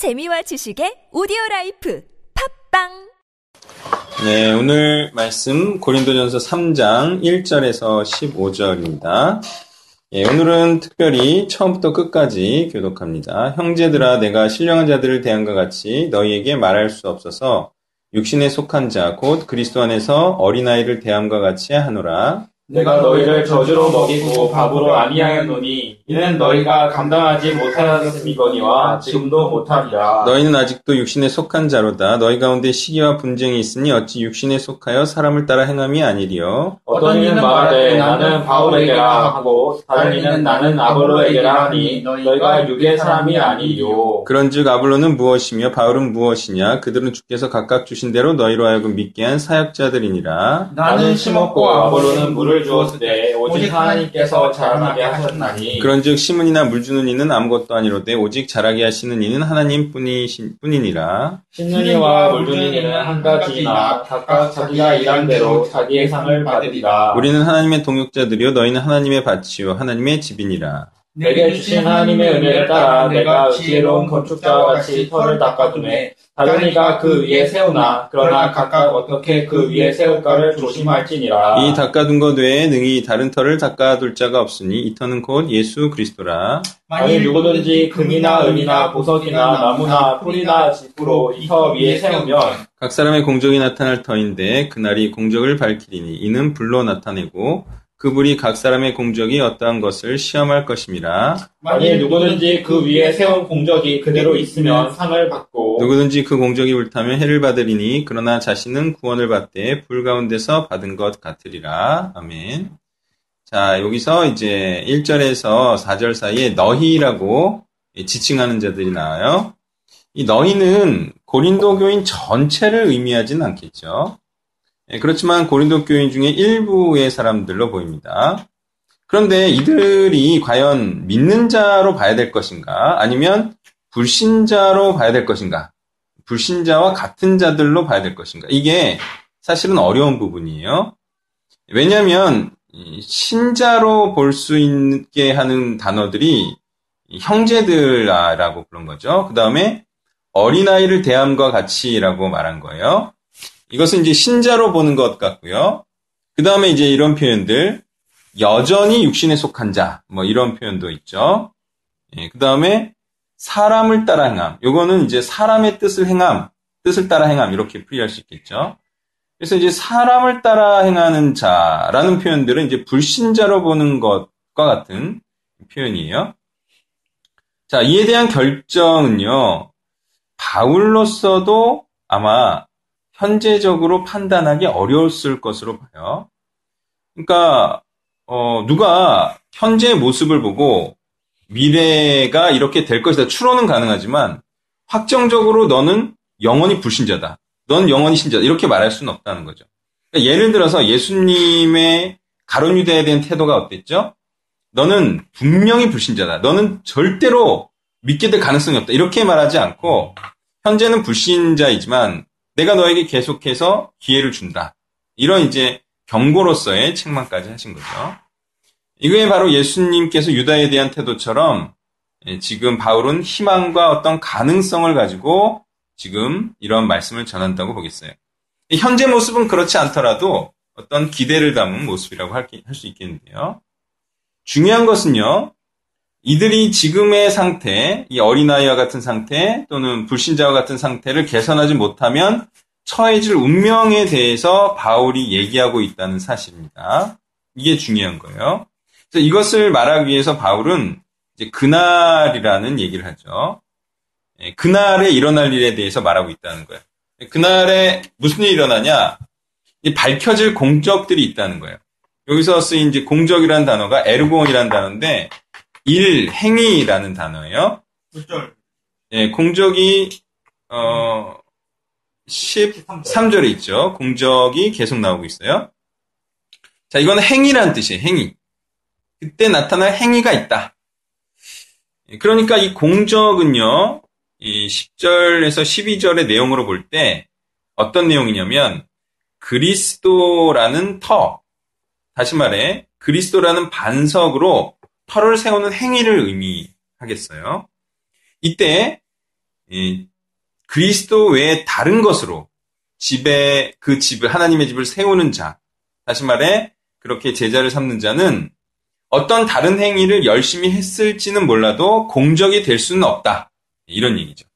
재미와 지식의 오디오 라이프 팟빵 네, 오늘 말씀 고린도전서 3장 1절에서 15절입니다. 예, 오늘은 특별히 처음부터 끝까지 교독합니다. 형제들아 내가 신령한 자들을 대함과 같이 너희에게 말할 수 없어서 육신에 속한 자 곧 그리스도 안에서 어린아이를 대함과 같이 하노라. 내가 너희를 젖으로 먹이고 밥으로 아니하였노니 이는 너희가 감당하지 못하였음이거니와 지금도 못하리라. 너희는 아직도 육신에 속한 자로다. 너희 가운데 시기와 분쟁이 있으니 어찌 육신에 속하여 사람을 따라 행함이 아니리요. 어떤 이는 말하되 나는 바울에게라 하고 다른 이는 나는 아볼로에게라 하니 너희가 육의 사람이 아니요. 그런즉 아블로는 무엇이며 바울은 무엇이냐? 그들은 주께서 각각 주신 대로 너희로 하여금 믿게 한 사역자들이니라. 나는 심었고 아볼로는 물을 주었으되 오직 하나님께서 자라나게 하셨나니 그런즉 심은이나 물 주는 이는 아무것도 아니로되 오직 자라게 하시는 이는 하나님 뿐이신 뿐이니라. 심는 이와 물 주는 이는 한 가지나 각각 자기가 일한 대로 자기의 상을 받으리라. 우리는 하나님의 동역자들이요 너희는 하나님의 밭이요 하나님의 집이니라. 내게 주신 하나님의 은혜를 따라 내가 지혜로운 건축자와 같이 터를 닦아두매 다른 이가 그 위에 세우나 그러나 각각 어떻게 그 위에 세울까를 조심할지니라 이 닦아둔 것 외에 능히 다른 터를 닦아둘 자가 없으니 이 터는 곧 예수 그리스도라. 만일 누구든지 금이나 은이나 보석이나 나무나 풀이나 짚으로 이 터 위에 세우면 각 사람의 공적이 나타날 터인데 그날이 공적을 밝히리니 이는 불로 나타내고 그 불이 각 사람의 공적이 어떠한 것을 시험할 것임이라. 만일 누구든지 그 위에 세운 공적이 그대로 있으면 상을 받고 누구든지 그 공적이 옳다면 해를 받으리니 그러나 자신은 구원을 받되 불 가운데서 받은 것 같으리라. 아멘. 자, 여기서 이제 1절에서 4절 사이에 너희라고 지칭하는 자들이 나와요. 이 너희는 고린도 교인 전체를 의미하진 않겠죠. 예, 그렇지만 고린도 교인 중에 일부의 사람들로 보입니다. 그런데 이들이 과연 믿는 자로 봐야 될 것인가? 아니면 불신자로 봐야 될 것인가? 불신자와 같은 자들로 봐야 될 것인가? 이게 사실은 어려운 부분이에요. 왜냐하면 신자로 볼 수 있게 하는 단어들이 형제들라고 부른 거죠. 그 다음에 어린아이를 대함과 같이라고 말한 거예요. 이것은 이제 신자로 보는 것 같고요. 그 다음에 이제 이런 표현들, 여전히 육신에 속한 자, 뭐 이런 표현도 있죠. 예, 그 다음에 사람을 따라 행함. 요거는 이제 사람의 뜻을 행함, 뜻을 따라 행함, 이렇게 풀이할 수 있겠죠. 그래서 이제 사람을 따라 행하는 자라는 표현들은 이제 불신자로 보는 것과 같은 표현이에요. 자, 이에 대한 결정은요, 바울로서도 아마 현재적으로 판단하기 어려웠을 것으로 봐요. 그러니까 어, 누가 현재의 모습을 보고 미래가 이렇게 될 것이다 추론은 가능하지만 확정적으로 너는 영원히 불신자다. 넌 영원히 신자다. 이렇게 말할 수는 없다는 거죠. 그러니까 예를 들어서 예수님의 가론 유대에 대한 태도가 어땠죠? 너는 분명히 불신자다. 너는 절대로 믿게 될 가능성이 없다. 이렇게 말하지 않고 현재는 불신자이지만 내가 너에게 계속해서 기회를 준다. 이런 이제 경고로서의 책망까지 하신 거죠. 이게 바로 예수님께서 유다에 대한 태도처럼 예, 지금 바울은 희망과 어떤 가능성을 가지고 지금 이런 말씀을 전한다고 보겠어요. 현재 모습은 그렇지 않더라도 어떤 기대를 담은 모습이라고 할 수 있겠는데요. 중요한 것은요, 이들이 지금의 상태, 이 어린아이와 같은 상태 또는 불신자와 같은 상태를 개선하지 못하면 처해질 운명에 대해서 바울이 얘기하고 있다는 사실입니다. 이게 중요한 거예요. 그래서 이것을 말하기 위해서 바울은 이제 그날이라는 얘기를 하죠. 예, 그날에 일어날 일에 대해서 말하고 있다는 거예요. 그날에 무슨 일이 일어나냐? 밝혀질 공적들이 있다는 거예요. 여기서 쓰인 이제 공적이라는 단어가 에르곤이라는 단어인데 일, 행위라는 단어예요. 1절. 예, 공적이 어 13절에 있죠. 공적이 계속 나오고 있어요. 자, 이건 행위라는 뜻이에요. 행위. 그때 나타날 행위가 있다. 예, 그러니까 이 공적은요. 이 10절에서 12절의 내용으로 볼 때 어떤 내용이냐면 그리스도라는 터, 다시 말해 그리스도라는 반석으로 터를 세우는 행위를 의미하겠어요. 이때 이 그리스도 외에 다른 것으로 집에 그 집을 하나님의 집을 세우는 자 다시 말해 그렇게 제자를 삼는 자는 어떤 다른 행위를 열심히 했을지는 몰라도 공적이 될 수는 없다 이런 얘기죠.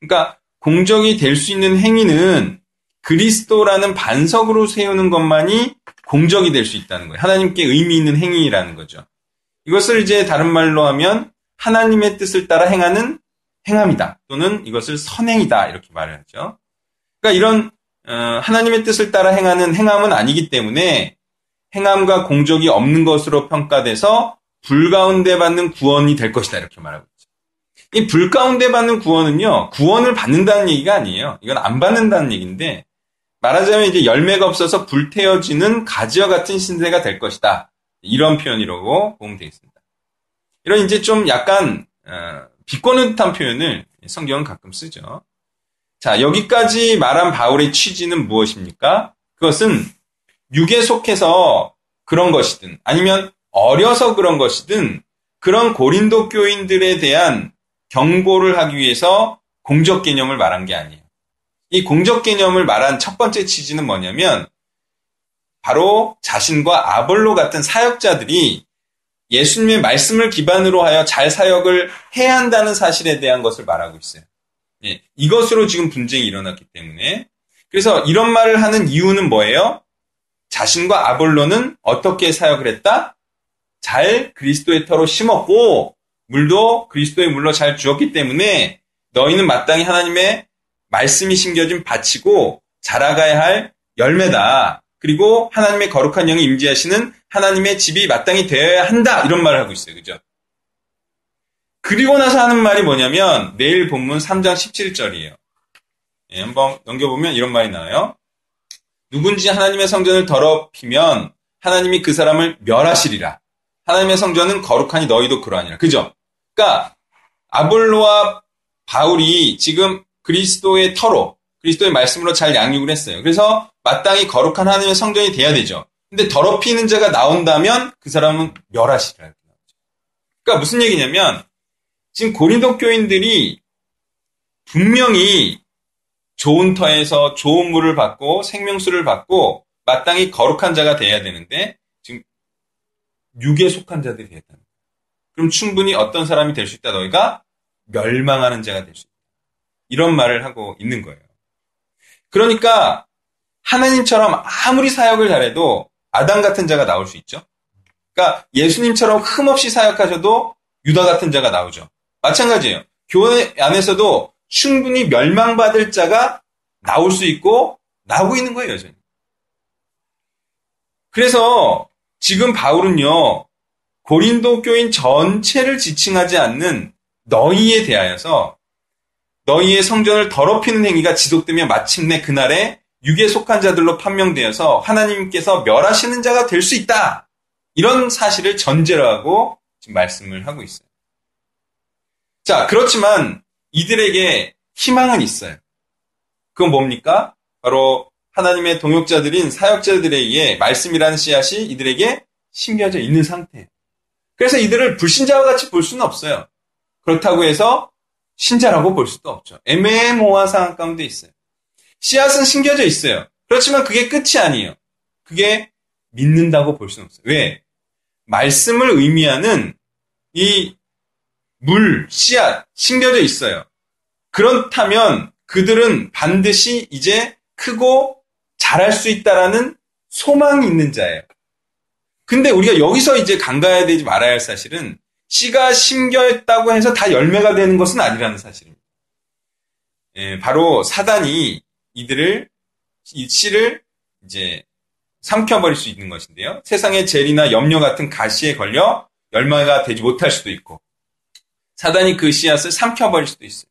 그러니까 공적이 될 수 있는 행위는 그리스도라는 반석으로 세우는 것만이 공적이 될 수 있다는 거예요. 하나님께 의미 있는 행위라는 거죠. 이것을 이제 다른 말로 하면 하나님의 뜻을 따라 행하는 행함이다. 또는 이것을 선행이다. 이렇게 말을 하죠. 그러니까 이런 어, 하나님의 뜻을 따라 행하는 행함은 아니기 때문에 행함과 공적이 없는 것으로 평가돼서 불 가운데 받는 구원이 될 것이다. 이렇게 말하고 있죠. 이 불 가운데 받는 구원은요, 구원을 받는다는 얘기가 아니에요. 이건 안 받는다는 얘기인데, 말하자면 이제 열매가 없어서 불태워지는 가지와 같은 신세가 될 것이다. 이런 표현이라고 보면 되겠습니다. 이런 이제 좀 약간 어, 비꼬는 듯한 표현을 성경은 가끔 쓰죠. 자, 여기까지 말한 바울의 취지는 무엇입니까? 그것은 육에 속해서 그런 것이든 아니면 어려서 그런 것이든 그런 고린도 교인들에 대한 경고를 하기 위해서 공적 개념을 말한 게 아니에요. 이 공적 개념을 말한 첫 번째 취지는 뭐냐면 바로 자신과 아볼로 같은 사역자들이 예수님의 말씀을 기반으로 하여 잘 사역을 해야 한다는 사실에 대한 것을 말하고 있어요. 예, 이것으로 지금 분쟁이 일어났기 때문에 그래서 이런 말을 하는 이유는 뭐예요? 자신과 아볼로는 어떻게 사역을 했다? 잘 그리스도의 터로 심었고 물도 그리스도의 물로 잘 주었기 때문에 너희는 마땅히 하나님의 말씀이 심겨진 밭이고 자라가야 할 열매다. 그리고 하나님의 거룩한 영이 임재하시는 하나님의 집이 마땅히 되어야 한다. 이런 말을 하고 있어요. 그죠? 그리고 나서 하는 말이 뭐냐면 내일 본문 3장 17절이에요. 예, 한번 넘겨보면 이런 말이 나와요. 누군지 하나님의 성전을 더럽히면 하나님이 그 사람을 멸하시리라. 하나님의 성전은 거룩하니 너희도 그러하니라. 그죠? 그러니까 아볼로와 바울이 지금 그리스도의 터로 그리스도의 말씀으로 잘 양육을 했어요. 그래서 마땅히 거룩한 하나님의 성전이 돼야 되죠. 근데 더럽히는 자가 나온다면 그 사람은 멸하시리라. 그러니까 무슨 얘기냐면 지금 고린도 교인들이 분명히 좋은 터에서 좋은 물을 받고 생명수를 받고 마땅히 거룩한 자가 돼야 되는데 지금 육에 속한 자들이 됐다는 거예요. 그럼 충분히 어떤 사람이 될 수 있다 너희가 멸망하는 자가 될 수 있다. 이런 말을 하고 있는 거예요. 그러니까 하나님처럼 아무리 사역을 잘해도 아담 같은 자가 나올 수 있죠. 그러니까 예수님처럼 흠없이 사역하셔도 유다 같은 자가 나오죠. 마찬가지예요. 교회 안에서도 충분히 멸망받을 자가 나올 수 있고 나오고 있는 거예요, 여전히. 그래서 지금 바울은요, 고린도 교인 전체를 지칭하지 않는 너희에 대하여서 너희의 성전을 더럽히는 행위가 지속되면 마침내 그날에 육에 속한 자들로 판명되어서 하나님께서 멸하시는 자가 될 수 있다. 이런 사실을 전제로 하고 지금 말씀을 하고 있어요. 자, 그렇지만 이들에게 희망은 있어요. 그건 뭡니까? 바로 하나님의 동역자들인 사역자들에 의해 말씀이라는 씨앗이 이들에게 심겨져 있는 상태예요. 그래서 이들을 불신자와 같이 볼 수는 없어요. 그렇다고 해서 신자라고 볼 수도 없죠. 애매모호한 상황 가운데 있어요. 씨앗은 심겨져 있어요. 그렇지만 그게 끝이 아니에요. 그게 믿는다고 볼 수는 없어요. 왜? 말씀을 의미하는 이 물, 씨앗, 심겨져 있어요. 그렇다면 그들은 반드시 이제 크고 잘할 수 있다라는 소망이 있는 자예요. 근데 우리가 여기서 이제 간과해야 되지 말아야 할 사실은 씨가 심겨있다고 해서 다 열매가 되는 것은 아니라는 사실입니다. 예, 바로 사단이 이들을 이 씨를 이제 삼켜버릴 수 있는 것인데요. 세상의 젤이나 염려 같은 가시에 걸려 열매가 되지 못할 수도 있고 사단이 그 씨앗을 삼켜버릴 수도 있어요.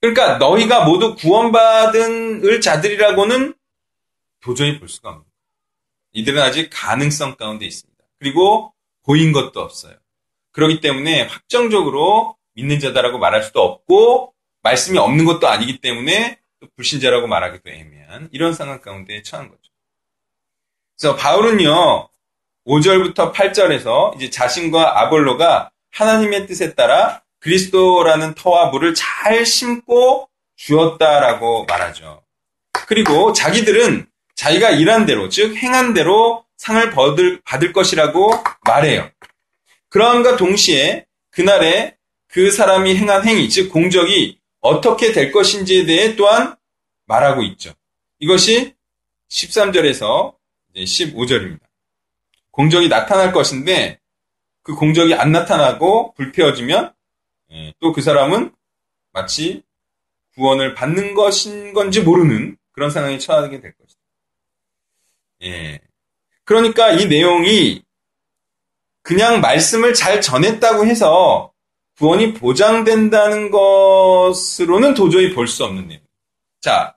그러니까 너희가 모두 구원받은 을 자들이라고는 도저히 볼 수가 없는 이들은 아직 가능성 가운데 있습니다. 그리고 보인 것도 없어요. 그렇기 때문에 확정적으로 믿는 자다라고 말할 수도 없고 말씀이 없는 것도 아니기 때문에 불신자라고 말하기도 애매한 이런 상황 가운데 처한 거죠. 그래서 바울은요 5절부터 8절에서 이제 자신과 아볼로가 하나님의 뜻에 따라 그리스도라는 터와 물을 잘 심고 주었다라고 말하죠. 그리고 자기들은 자기가 일한 대로, 즉 행한 대로 상을 받을, 받을 것이라고 말해요. 그러함과 동시에 그날에 그 사람이 행한 행위, 즉 공적이 어떻게 될 것인지에 대해 또한 말하고 있죠. 이것이 13절에서 15절입니다. 공적이 나타날 것인데 그 공적이 안 나타나고 불태워지면 예, 또그 사람은 마치 구원을 받는 것인 건지 모르는 그런 상황에 처하게 될 것이다. 예. 그러니까 이 내용이 그냥 말씀을 잘 전했다고 해서 구원이 보장된다는 것으로는 도저히 볼 수 없는 내용. 자,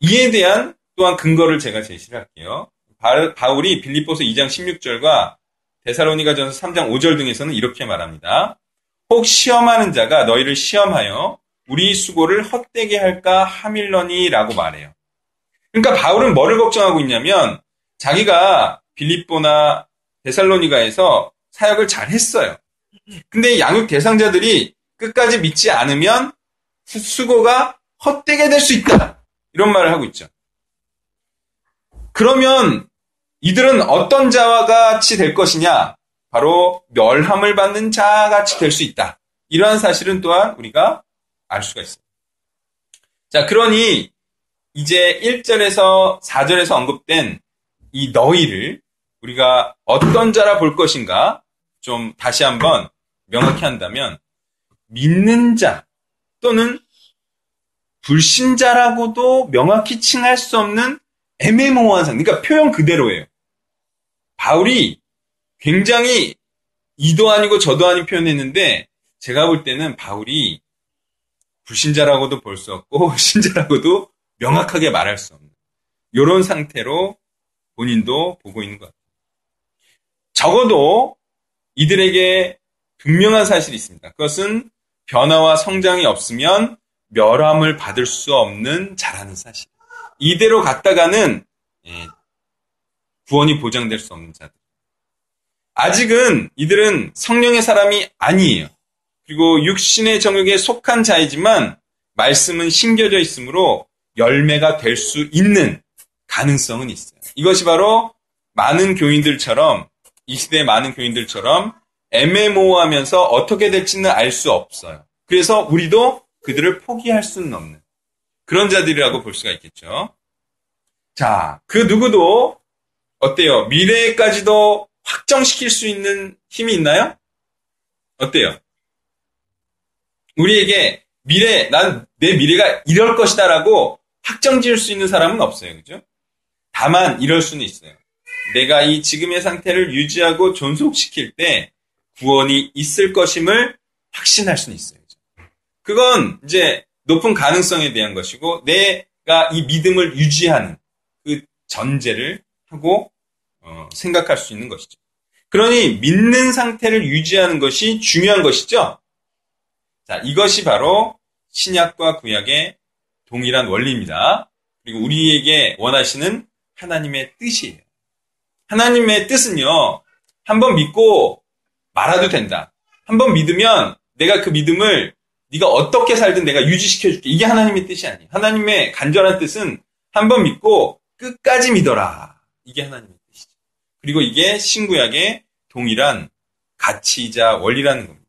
이에 대한 또한 근거를 제가 제시를 할게요. 바울이 빌립보서 2장 16절과 데살로니가전서 3장 5절 등에서는 이렇게 말합니다. 혹 시험하는 자가 너희를 시험하여 우리 수고를 헛되게 할까 하밀러니라고 말해요. 그러니까 바울은 뭐를 걱정하고 있냐면 자기가 빌립보나 데살로니가에서 사역을 잘 했어요. 근데 양육 대상자들이 끝까지 믿지 않으면 수고가 헛되게 될 수 있다. 이런 말을 하고 있죠. 그러면 이들은 어떤 자와 같이 될 것이냐? 바로 멸함을 받는 자 같이 될 수 있다. 이러한 사실은 또한 우리가 알 수가 있습니다. 자, 그러니 이제 1절에서 4절에서 언급된 이 너희를 우리가 어떤 자라 볼 것인가 좀 다시 한번 명확히 한다면 믿는 자 또는 불신자라고도 명확히 칭할 수 없는 애매모호한 상태. 그러니까 표현 그대로예요. 바울이 굉장히 이도 아니고 저도 아닌 표현했는데 제가 볼 때는 바울이 불신자라고도 볼 수 없고 신자라고도 명확하게 말할 수 없는 이런 상태로 본인도 보고 있는 것 같아요. 적어도 이들에게 분명한 사실이 있습니다. 그것은 변화와 성장이 없으면 멸함을 받을 수 없는 자라는 사실. 이대로 갔다가는 예, 구원이 보장될 수 없는 자들. 아직은 이들은 성령의 사람이 아니에요. 그리고 육신의 정욕에 속한 자이지만 말씀은 심겨져 있으므로 열매가 될 수 있는 가능성은 있어요. 이것이 바로 많은 교인들처럼 이 시대의 많은 교인들처럼 애매모호하면서 어떻게 될지는 알 수 없어요. 그래서 우리도 그들을 포기할 수는 없는 그런 자들이라고 볼 수가 있겠죠. 자, 그 누구도 어때요? 미래까지도 확정시킬 수 있는 힘이 있나요? 어때요? 우리에게 미래, 난 내 미래가 이럴 것이다라고 확정 지을 수 있는 사람은 없어요. 그죠? 다만 이럴 수는 있어요. 내가 이 지금의 상태를 유지하고 존속시킬 때 구원이 있을 것임을 확신할 수는 있어요. 그건 이제 높은 가능성에 대한 것이고 내가 이 믿음을 유지하는 그 전제를 하고 어, 생각할 수 있는 것이죠. 그러니 믿는 상태를 유지하는 것이 중요한 것이죠. 자, 이것이 바로 신약과 구약의 동일한 원리입니다. 그리고 우리에게 원하시는 하나님의 뜻이에요. 하나님의 뜻은요, 한번 믿고 말아도 된다. 한번 믿으면 내가 그 믿음을 네가 어떻게 살든 내가 유지시켜줄게. 이게 하나님의 뜻이 아니에요. 하나님의 간절한 뜻은 한번 믿고 끝까지 믿어라. 이게 하나님의 뜻이죠. 그리고 이게 신구약의 동일한 가치이자 원리라는 겁니다.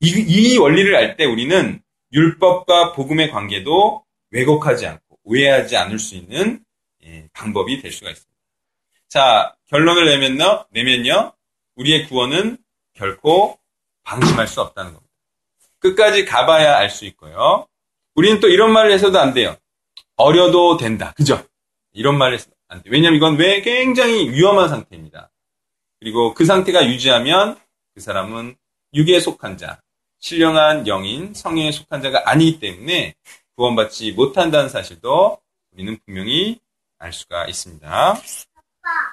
이, 이 원리를 알 때 우리는 율법과 복음의 관계도 왜곡하지 않고 오해하지 않을 수 있는 예, 방법이 될 수가 있습니다. 자, 결론을 내면요, 내면요, 우리의 구원은 결코 방심할 수 없다는 겁니다. 끝까지 가봐야 알 수 있고요. 우리는 또 이런 말을 해서도 안 돼요. 어려도 된다. 그죠? 이런 말을 해서도 안 돼요. 왜냐면 이건 왜 굉장히 위험한 상태입니다. 그리고 그 상태가 유지하면 그 사람은 육에 속한 자, 신령한 영인, 성령에 속한 자가 아니기 때문에 구원받지 못한다는 사실도 우리는 분명히 알 수가 있습니다. Papa.